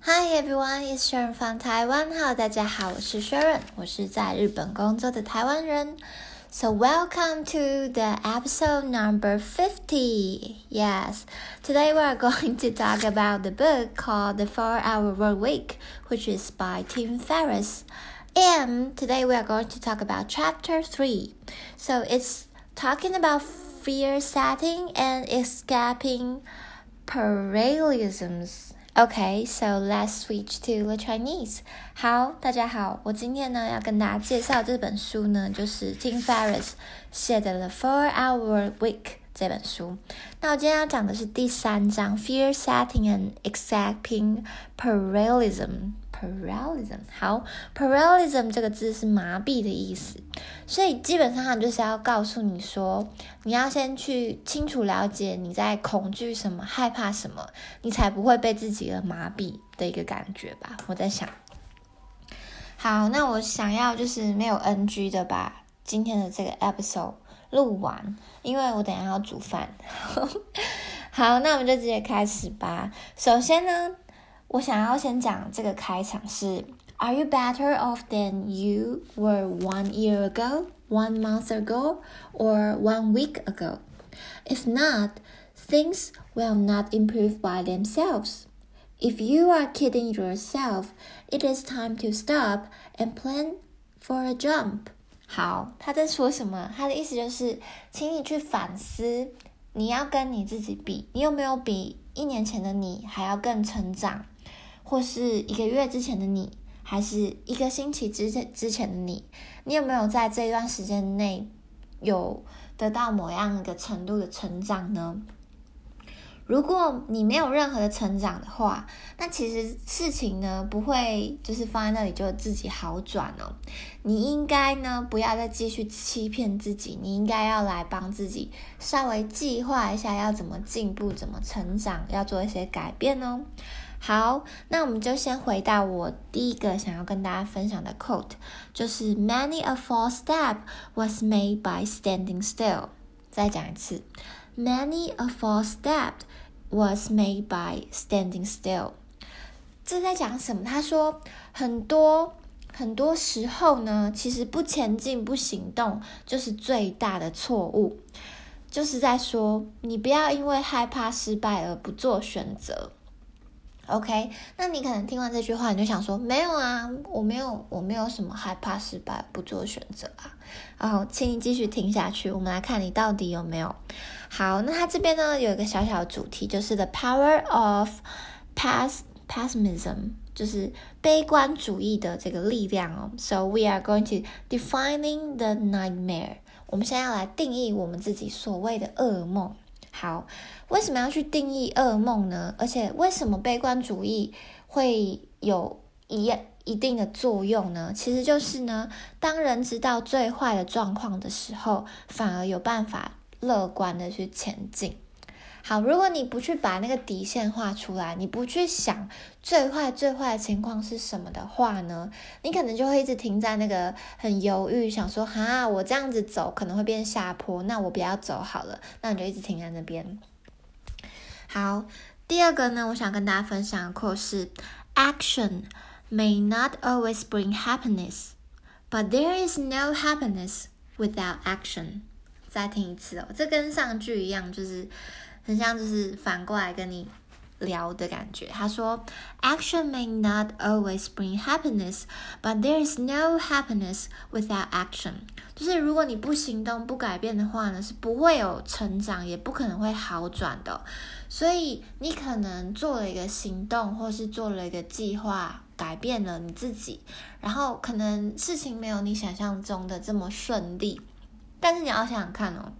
Hi everyone, it's Sharon from Taiwan. Hello，大家好，我是 Sharon，我是在日本工作的台湾人。So welcome to the episode number 50. Yes, today we are going to talk about the book called The 4-Hour Work Week, which is by Tim Ferriss. And today we are going to talk about chapter 3. So it's talking about fear setting and escaping parallelisms. Okay, so let's switch to the Chinese. 好，大家好，我今天呢要跟大家介绍这本书呢，就是 Tim Ferriss 写的《The Four Hour Week》这本书。那我今天要讲的是第三章：Fear Setting and Accepting Parallelism。 Paralysis，好，paralysis 这个字是麻痹的意思，所以基本上它就是要告诉你说，你要先去清楚了解你在恐惧什么、害怕什么，你才不会被自己的麻痹的一个感觉吧。我在想，好，那我想要就是没有 NG 的把今天的这个 episode 录完，因为我等下要煮饭。好，那我们就直接开始吧。首先呢。我想要先讲这个开场是：Are you better off than you were one year ago, one month ago, or one week ago? If not, things will not improve by themselves. If you are kidding yourself, it is time to stop and plan for a jump. 好，他在说什么？他的意思就是，请你去反思，你要跟你自己比，你有没有比一年前的你还要更成长？ 或是一个月之前的你，还是一个星期之前之前的你，你有没有在这一段时间内有得到某样一个程度的成长呢？如果你没有任何的成长的话，那其实事情呢不会就是放在那里就自己好转哦。你应该呢不要再继续欺骗自己，你应该要来帮自己稍微计划一下要怎么进步、怎么成长，要做一些改变哦。好，那我们就先回到我第一个想要跟大家分享的 quote，就是 Many a false step was made by standing still。再讲一次，Many a false step was made by standing still。这在讲什么？他说，很多很多时候呢，其实不前进、不行动，就是最大的错误。就是在说，你不要因为害怕失败而不做选择。OK，那你可能听完这句话，你就想说，没有啊，我没有，我没有什么害怕失败不做选择啊。然后，请你继续听下去，我们来看你到底有没有。好，那它这边呢有一个小小的主题，就是 the power of pass pessimism，就是悲观主义的这个力量哦。So we are going to defining the nightmare。我们现在要来定义我们自己所谓的噩梦。好，为什么要去定义噩梦呢？而且为什么悲观主义会有一一定的作用呢？其实就是呢，当人知道最坏的状况的时候，反而有办法乐观的去前进。好，如果你不去把那个底线画出来，你不去想最坏最坏的情况是什么的话呢，你可能就会一直停在那个很犹豫，想说哈，我这样子走可能会变下坡，那我不要走好了，那你就一直停在那边。好，第二个呢，我想跟大家分享的课是：Action may not always bring happiness, but there is no happiness without action。再听一次哦，这跟上句一样，就是。很像就是反过来跟你聊的感觉。他说：“Action may not always bring happiness, but there is no happiness without action。”就是如果你不行动、不改变的话呢，是不会有成长，也不可能会好转的。所以你可能做了一个行动，或是做了一个计划，改变了你自己，然后可能事情没有你想象中的这么顺利。但是你要想想看哦。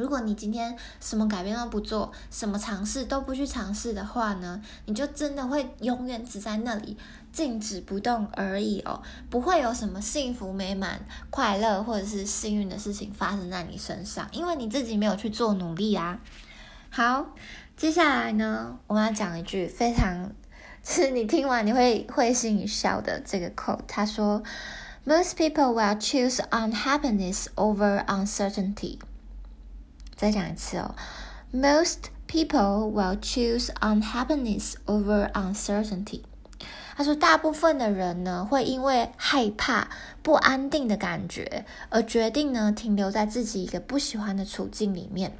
如果你今天什么改变都不做，什么尝试都不去尝试的话呢，你就真的会永远只在那里静止不动而已哦，不会有什么幸福美满、快乐或者是幸运的事情发生在你身上，因为你自己没有去做努力啊。好，接下来呢，我们要讲一句非常，是你听完你会会心一笑的这个 quote，他说：“Most people will choose unhappiness over uncertainty。”再讲一次哦，Most people will choose unhappiness over uncertainty。他说，大部分的人呢，会因为害怕不安定的感觉，而决定呢停留在自己一个不喜欢的处境里面。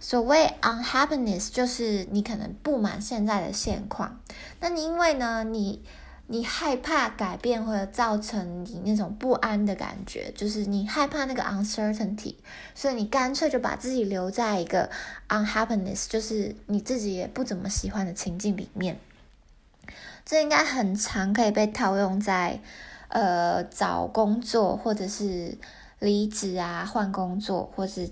所谓 unhappiness 就是你可能不满现在的现况，那你因为呢，你你害怕改变或者造成你那种不安的感觉，就是你害怕那个 uncertainty，所以你干脆就把自己留在一个 unhappiness，就是你自己也不怎么喜欢的情境里面。这应该很常可以被套用在呃找工作或者是离职啊、换工作或是。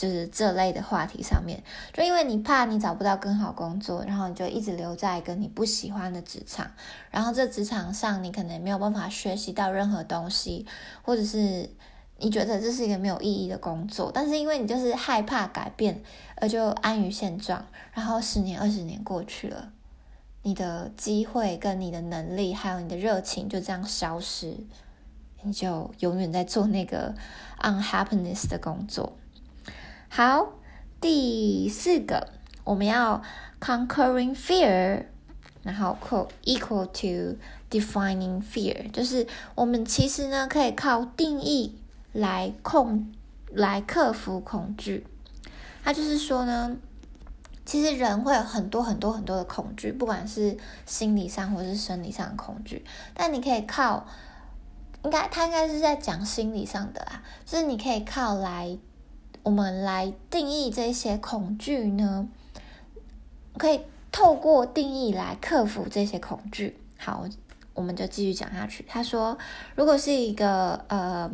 就是这类的话题上面，就因为你怕你找不到更好工作，然后你就一直留在一个你不喜欢的职场，然后这职场上你可能没有办法学习到任何东西，或者是你觉得这是一个没有意义的工作，但是因为你就是害怕改变，而就安于现状，然后十年二十年过去了，你的机会跟你的能力还有你的热情就这样消失，你就永远在做那个 unhappiness 的工作。好，第四个，我们要 conquering fear，然后 equal to defining fear，就是我们其实呢可以靠定义来控来克服恐惧。它就是说呢，其实人会有很多很多很多的恐惧，不管是心理上或是生理上的恐惧，但你可以靠，应该他应该是在讲心理上的啦，就是你可以靠来。我们来定义这些恐惧呢，可以透过定义来克服这些恐惧。好，我们就继续讲下去。他说，如果是一个呃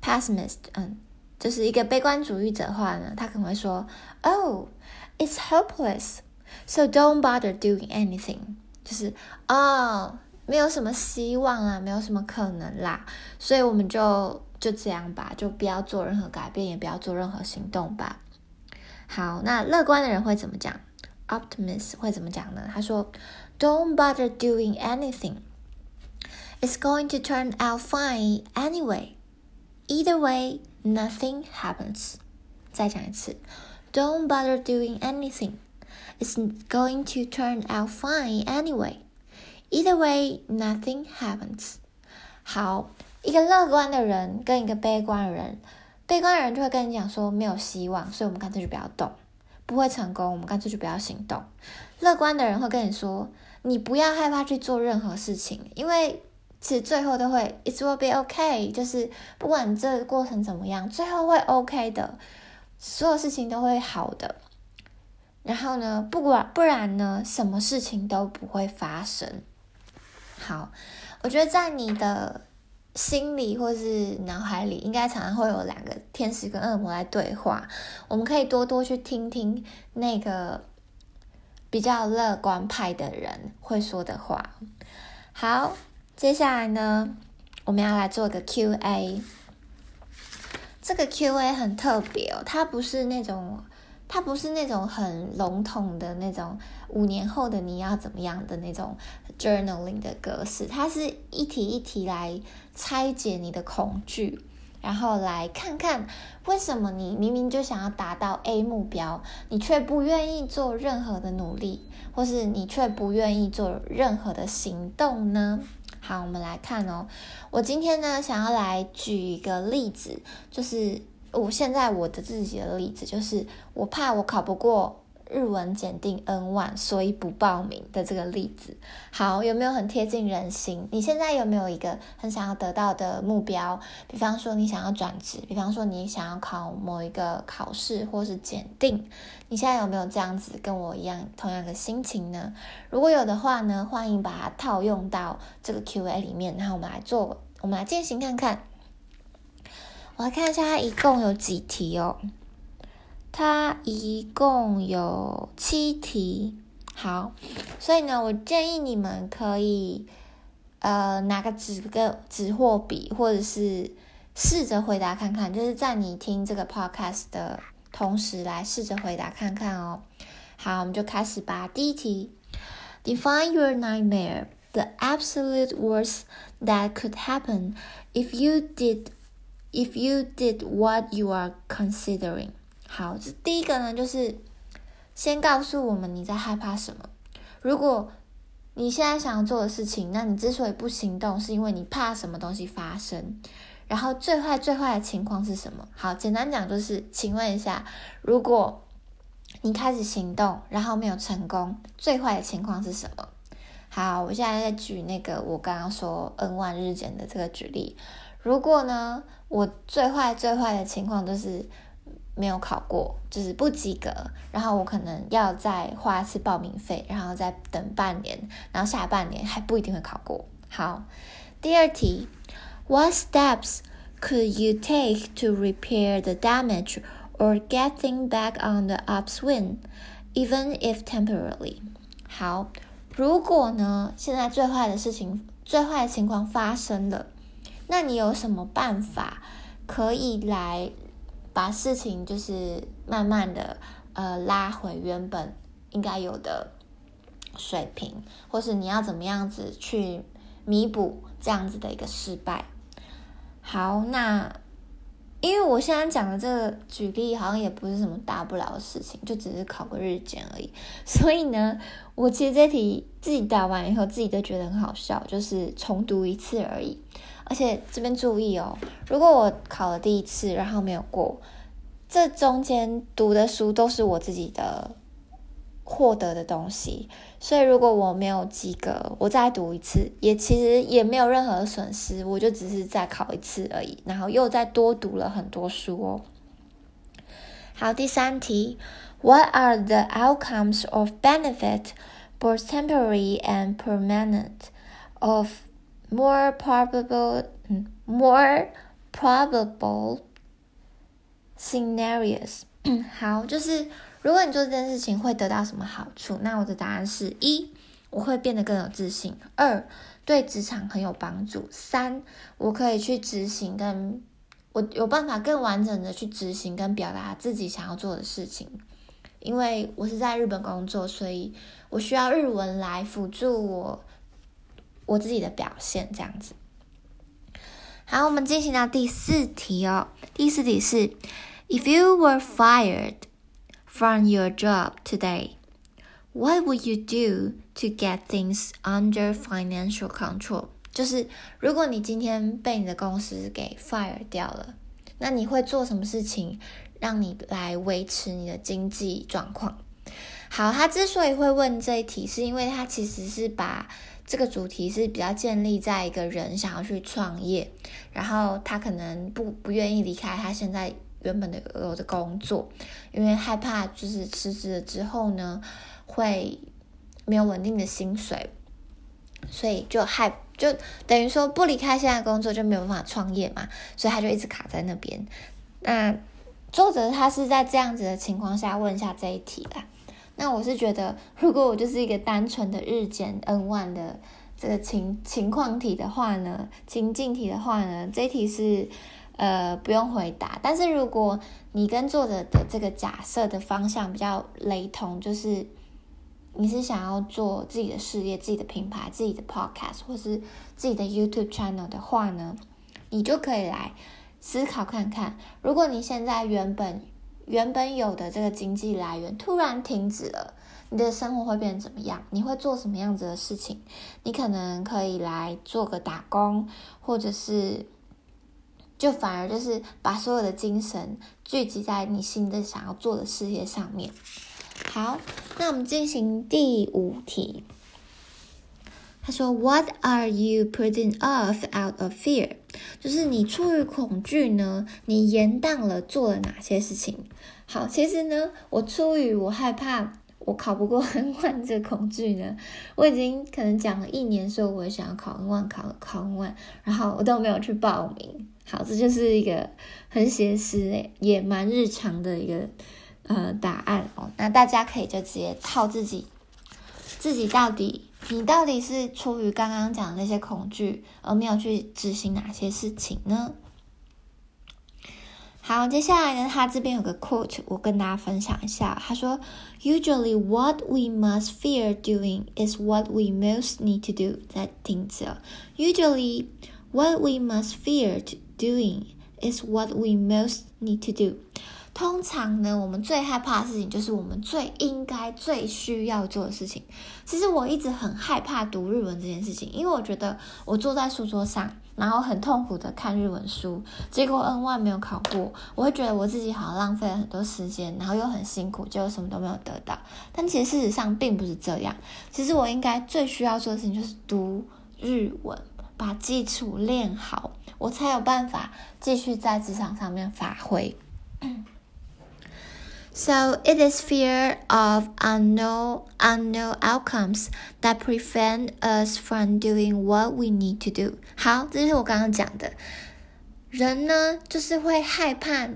pessimist，嗯，就是一个悲观主义者的话呢，他可能会说，Oh, it's hopeless, so don't bother doing anything。就是哦，没有什么希望啦，没有什么可能啦，所以我们就。就这样吧，就不要做任何改变，也不要做任何行动吧。好，那乐观的人会怎么讲？Optimist 会怎么讲呢？他说：“Don't bother doing anything. It's going to turn out fine anyway. Either way, nothing happens.” 再讲一次：“Don't bother doing anything. It's going to turn out fine anyway. Either way, nothing happens.” 好。 一个乐观的人跟一个悲观的人，悲观的人就会跟你讲说没有希望，所以我们干脆就不要动，不会成功，我们干脆就不要行动。乐观的人会跟你说，你不要害怕去做任何事情，因为其实最后都会 it will be okay，就是不管这个过程怎么样，最后会 OK 的，所有事情都会好的。然后呢，不管不然呢，什么事情都不会发生。好，我觉得在你的。心里或是脑海里，应该常常会有两个天使跟恶魔来对话。我们可以多多去听听那个比较乐观派的人会说的话。好，接下来呢，我们要来做个 Q&A。这个 Q&A 很特别哦，它不是那种。它不是那种很笼统的那种五年后的你要怎么样的那种 journaling 的格式，它是一题一题来拆解你的恐惧，然后来看看为什么你明明就想要达到 A 目标，你却不愿意做任何的努力，或是你却不愿意做任何的行动呢？好，我们来看哦，我今天呢想要来举一个例子，就是。我现在我的自己的例子就是，我怕我考不过日文检定 N one，所以不报名的这个例子。好，有没有很贴近人心？你现在有没有一个很想要得到的目标？比方说你想要转职，比方说你想要考某一个考试或是检定，你现在有没有这样子跟我一样同样的心情呢？如果有的话呢，欢迎把它套用到这个 Q&A 里面，然后我们来做，我们来进行看看。我来看一下，它一共有几题哦？它一共有七题。好，所以呢，我建议你们可以呃拿个纸跟纸或笔，或者是试着回答看看，就是在你听这个 podcast 的同时来试着回答看看哦。好，我们就开始吧。第一题：Define your nightmare. The absolute worst that could happen if you did. If you did what you are considering，好，这第一个呢，就是先告诉我们你在害怕什么。如果你现在想要做的事情，那你之所以不行动，是因为你怕什么东西发生。然后最坏最坏的情况是什么？好，简单讲就是，请问一下，如果你开始行动，然后没有成功，最坏的情况是什么？好，我现在在举那个我刚刚说 N 万日检的这个举例。如果呢，我最坏最坏的情况就是没有考过，就是不及格，然后我可能要再花一次报名费，然后再等半年，然后下半年还不一定会考过。好，第二题，What steps could you take to repair the damage or getting back on the upswing, even if temporarily？好。如果呢，现在最坏的事情、最坏的情况发生了，那你有什么办法可以来把事情就是慢慢的呃拉回原本应该有的水平，或是你要怎么样子去弥补这样子的一个失败？好，那。因为我现在讲的这个举例好像也不是什么大不了的事情，就只是考个日检而已。所以呢，我其实这题自己答完以后，自己都觉得很好笑，就是重读一次而已。而且这边注意哦，如果我考了第一次然后没有过，这中间读的书都是我自己的。获得的东西，所以如果我没有及格，我再读一次，也其实也没有任何损失，我就只是再考一次而已，然后又再多读了很多书哦。好，第三题，What are the outcomes of benefit, both temporary and permanent, of more probable, more probable scenarios？好，就是。如果你做这件事情会得到什么好处？那我的答案是一，我会变得更有自信；二，对职场很有帮助；三，我可以去执行，跟我有办法更完整的去执行跟表达自己想要做的事情。因为我是在日本工作，所以我需要日文来辅助我我自己的表现。这样子。好，我们进行到第四题哦。第四题是：If you were fired。from your job today, what would you do to get things under financial control？就是如果你今天被你的公司给 fire 掉了，那你会做什么事情让你来维持你的经济状况？好，他之所以会问这一题，是因为他其实是把这个主题是比较建立在一个人想要去创业，然后他可能不不愿意离开他现在。原本的有的工作，因为害怕就是辞职了之后呢，会没有稳定的薪水，所以就害就等于说不离开现在工作就没有办法创业嘛，所以他就一直卡在那边。那作者他是在这样子的情况下问一下这一题啦。那我是觉得，如果我就是一个单纯的日减 N 万的这个情情况题的话呢，情境题的话呢，这一题是。呃，不用回答。但是如果你跟作者的这个假设的方向比较雷同，就是你是想要做自己的事业、自己的品牌、自己的 podcast 或是自己的 YouTube channel 的话呢，你就可以来思考看看，如果你现在原本原本有的这个经济来源突然停止了，你的生活会变成怎么样？你会做什么样子的事情？你可能可以来做个打工，或者是。就反而就是把所有的精神聚集在你新的想要做的事业上面。好，那我们进行第五题。他说：“What are you putting off out of fear？” 就是你出于恐惧呢，你延宕了做了哪些事情？好，其实呢，我出于我害怕我考不过 N 万这个恐惧呢，我已经可能讲了一年，说我想要考 N 万，考考 N 万，然后我都没有去报名。好，这就是一个很写实诶，也蛮日常的一个呃答案哦。那大家可以就直接套自己，自己到底你到底是出于刚刚讲的那些恐惧而没有去执行哪些事情呢？好，接下来呢，他这边有个 quote，我跟大家分享一下。他说：“Usually, what we must fear doing is what we most need to do。”再听一次，Usually, what we must fear doing is what we most need to do。通常呢，我们最害怕的事情就是我们最应该、最需要做的事情。其实我一直很害怕读日文这件事情，因为我觉得我坐在书桌上，然后很痛苦的看日文书，结果 N 万没有考过，我会觉得我自己好像浪费了很多时间，然后又很辛苦，结果什么都没有得到。但其实事实上并不是这样。其实我应该最需要做的事情就是读日文，把基础练好，我才有办法继续在职场上面发挥。So it is fear of unknown unknown outcomes that prevent us from doing what we need to do。好，这就是我刚刚讲的，人呢就是会害怕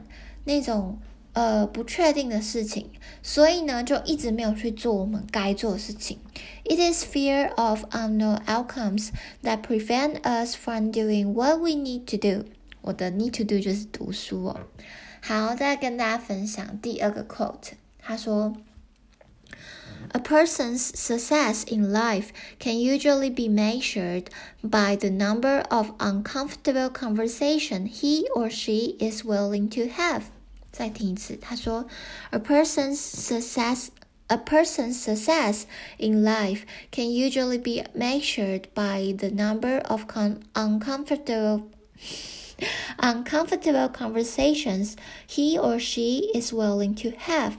那种呃不确定的事情，所以呢就一直没有去做我们该做的事情。It is fear of unknown outcomes that prevent us from doing what we need to do。我的 need to do 就是读书哦。 好，再跟大家分享第二个 quote。他说：“A person's success in life can usually be measured by the number of uncomfortable conversation he or she is willing to have。”再听一次，他说：“A person's success。” A person's success in life can usually be measured by the number of uncomfortable uncomfortable conversations he or she is willing to have。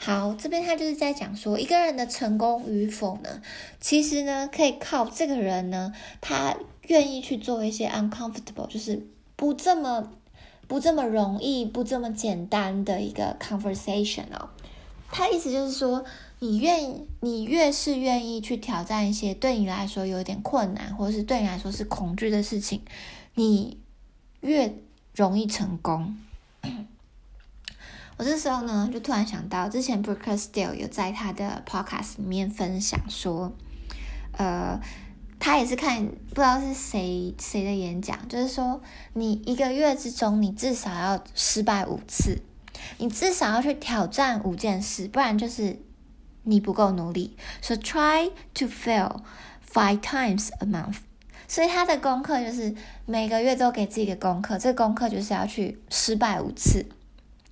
好，这边他就是在讲说，一个人的成功与否呢，其实呢可以靠这个人呢，他愿意去做一些 uncomfortable，就是不这么不这么容易、不这么简单的一个 conversation 哦。他意思就是说，你愿意，你越是愿意去挑战一些对你来说有点困难，或者是对你来说是恐惧的事情，你。越容易成功。我这时候呢，就突然想到，之前 Brooke Steele 有在他的 podcast 里面分享说，呃，他也是看不知道是谁谁的演讲，就是说，你一个月之中，你至少要失败五次，你至少要去挑战五件事，不然就是你不够努力。So try to fail five times a month. 所以他的功课就是每个月都给自己的功课，这功课就是要去失败五次。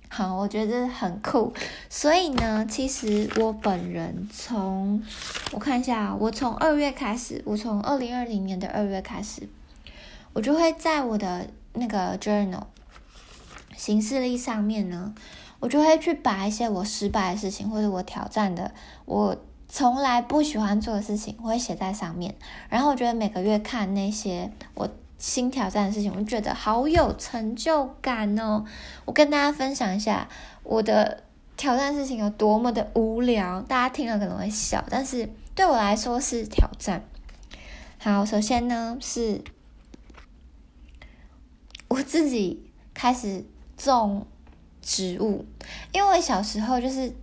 好，我觉得很酷。所以呢，其实我本人从我看一下，我从二月开始，我从二零二零年的二月开始，我就会在我的那个 journal 形式力上面呢，我就会去把一些我失败的事情或者我挑战的我。从来不喜欢做的事情，我会写在上面。然后我觉得每个月看那些我新挑战的事情，我觉得好有成就感哦。我跟大家分享一下我的挑战事情有多么的无聊，大家听了可能会笑，但是对我来说是挑战。好，首先呢是我自己开始种植物，因为我小时候就是。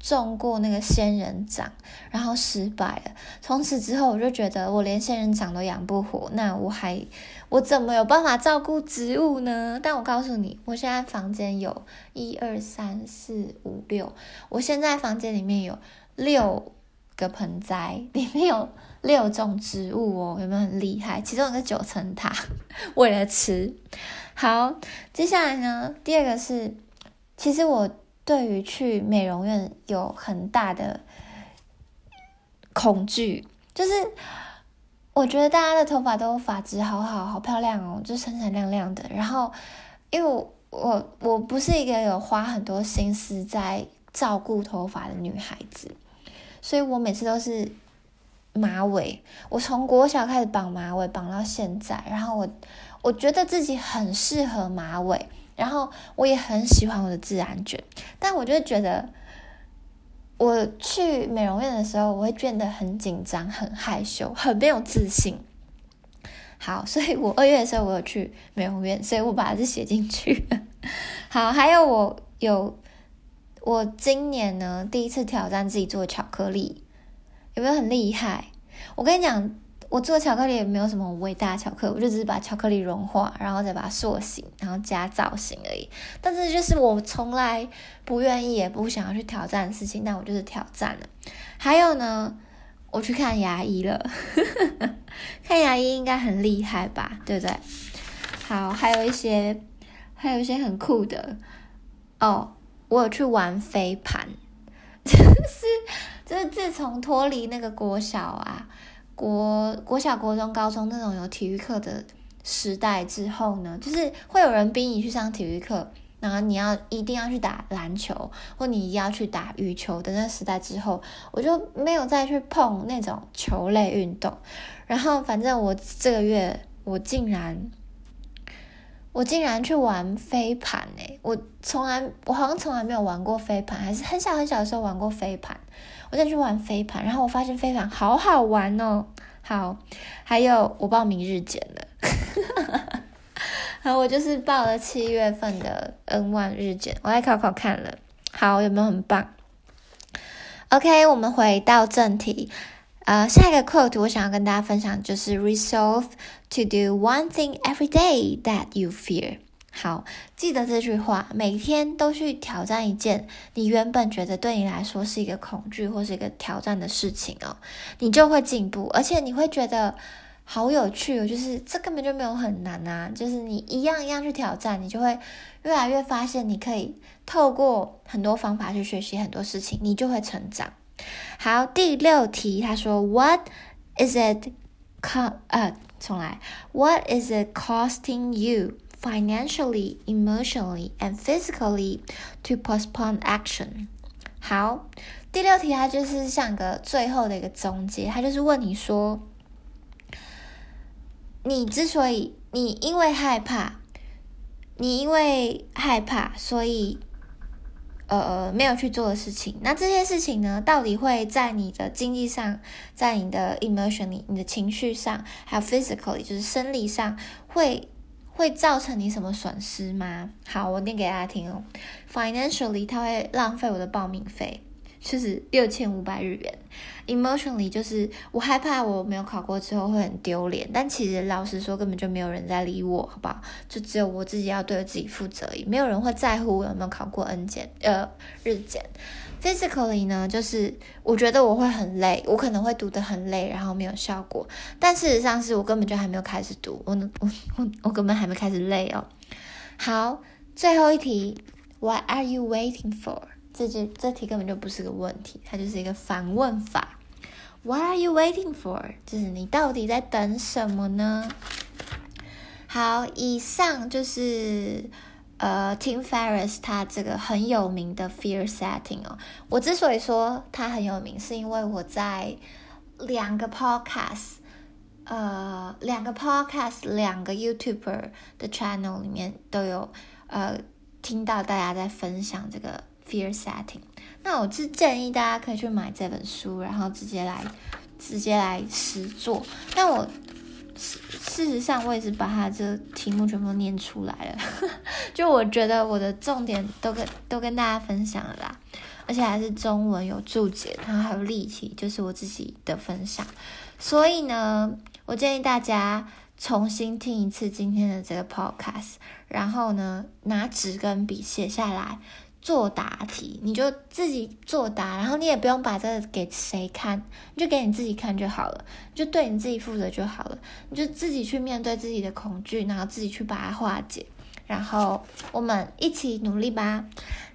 种过那个仙人掌，然后失败了。从此之后，我就觉得我连仙人掌都养不活，那我还我怎么有办法照顾植物呢？但我告诉你，我现在房间有一二三四五六，我现在房间里面有六个盆栽，里面有六种植物哦，有没有很厉害？其中一个九层塔，为了吃。好，接下来呢，第二个是，其实我。对于去美容院有很大的恐惧，就是我觉得大家的头发都发质好好，好漂亮哦，就闪闪亮亮的。然后，因为我我不是一个有花很多心思在照顾头发的女孩子，所以我每次都是马尾。我从国小开始绑马尾，绑到现在，然后我我觉得自己很适合马尾。然后我也很喜欢我的自然卷，但我就觉得我去美容院的时候，我会变得很紧张、很害羞、很没有自信。好，所以我二月的时候我有去美容院，所以我把它写进去。好，还有我有我今年呢第一次挑战自己做巧克力，有没有很厉害？我跟你讲。我做巧克力也没有什么伟大巧克力，我就只是把巧克力融化，然后再把它塑形，然后加造型而已。但是就是我从来不愿意也不想要去挑战的事情，但我就是挑战了。还有呢，我去看牙医了，看牙医应该很厉害吧，对不对？好，还有一些，还有一些很酷的哦。我有去玩飞盘，就是就是自从脱离那个国小啊，国国小、国中、高中那种有体育课的时代之后呢，就是会有人逼你去上体育课，然后你要一定要去打篮球，或你一定要去打羽球的那时代之后，我就没有再去碰那种球类运动。然后反正我这个月我竟然。我竟然去玩飞盘诶！我从来，我好像从来没有玩过飞盘，还是很小很小的时候玩过飞盘。我再去玩飞盘，然后我发现飞盘好好玩哦。好，还有我报名日检了，好，我就是报了七月份的 N 万日检，我来考考看了。好，有没有很棒？OK，我们回到正题。呃，下一个 quote 我想要跟大家分享就是 resolve to do one thing every day that you fear。好，记得这句话，每天都去挑战一件你原本觉得对你来说是一个恐惧或是一个挑战的事情哦，你就会进步，而且你会觉得好有趣哦，就是这根本就没有很难啊，就是你一样一样去挑战，你就会越来越发现你可以透过很多方法去学习很多事情，你就会成长。好，第六题，他说，What is it co 呃，重来，What is it costing you financially, emotionally, and physically to postpone action？好，第六题它就是像个最后的一个总结，它就是问你说，你之所以你因为害怕，你因为害怕，所以。呃，没有去做的事情，那这些事情呢，到底会在你的经济上，在你的 emotionally，你的情绪上，还有 physically，就是生理上，会会造成你什么损失吗？好，我念给大家听哦。Financially，它会浪费我的报名费。就是六千五百日元，emotionally 就是我害怕我没有考过之后会很丢脸，但其实老实说根本就没有人在理我，好不好？就只有我自己要对自己负责，没有人会在乎我有没有考过 N 检呃日检。Physically 呢，就是我觉得我会很累，我可能会读得很累，然后没有效果，但事实上是我根本就还没有开始读，我我我我根本还没开始累哦。好，最后一题，What are you waiting for？这这这题根本就不是个问题，它就是一个反问法。What are you waiting for？就是你到底在等什么呢？好，以上就是呃，Tim Ferriss 他这个很有名的 Fear Setting 哦。我之所以说他很有名，是因为我在两个 Podcast，呃，两个 Podcast，两个 YouTuber 的 Channel 里面都有呃听到大家在分享这个。Fear setting，那我是建议大家可以去买这本书，然后直接来直接来实做。但我事实上我也是把它这题目全部念出来了，就我觉得我的重点都跟都跟大家分享了啦，而且还是中文有注解，然后还有例题，就是我自己的分享。所以呢，我建议大家重新听一次今天的这个 podcast，然后呢，拿纸跟笔写下来。作答题，你就自己作答，然后你也不用把这个给谁看，你就给你自己看就好了，就对你自己负责就好了，你就自己去面对自己的恐惧，然后自己去把它化解，然后我们一起努力吧。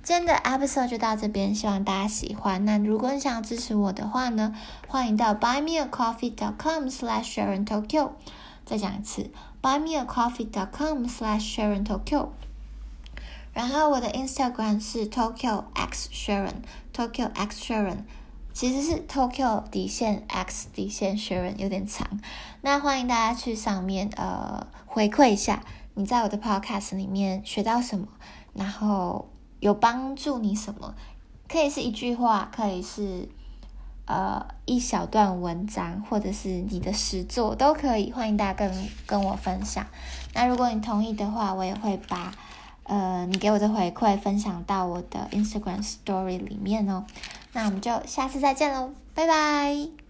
今天的 episode 就到这边，希望大家喜欢。那如果你想要支持我的话呢，欢迎到 buymeacoffee.com/slash/sharontokyo。再讲一次，buymeacoffee.com/slash/sharontokyo。然后我的 Instagram 是 Tokyo X Sharon，Tokyo X Sharon，其实是 Tokyo 底线 X 底线 Sharon 有点长。那欢迎大家去上面呃回馈一下，你在我的 Podcast 里面学到什么，然后有帮助你什么，可以是一句话，可以是呃一小段文章，或者是你的实作都可以。欢迎大家跟跟我分享。那如果你同意的话，我也会把。呃，你给我的回馈分享到我的 Instagram Story 里面哦，那我们就下次再见喽，拜拜。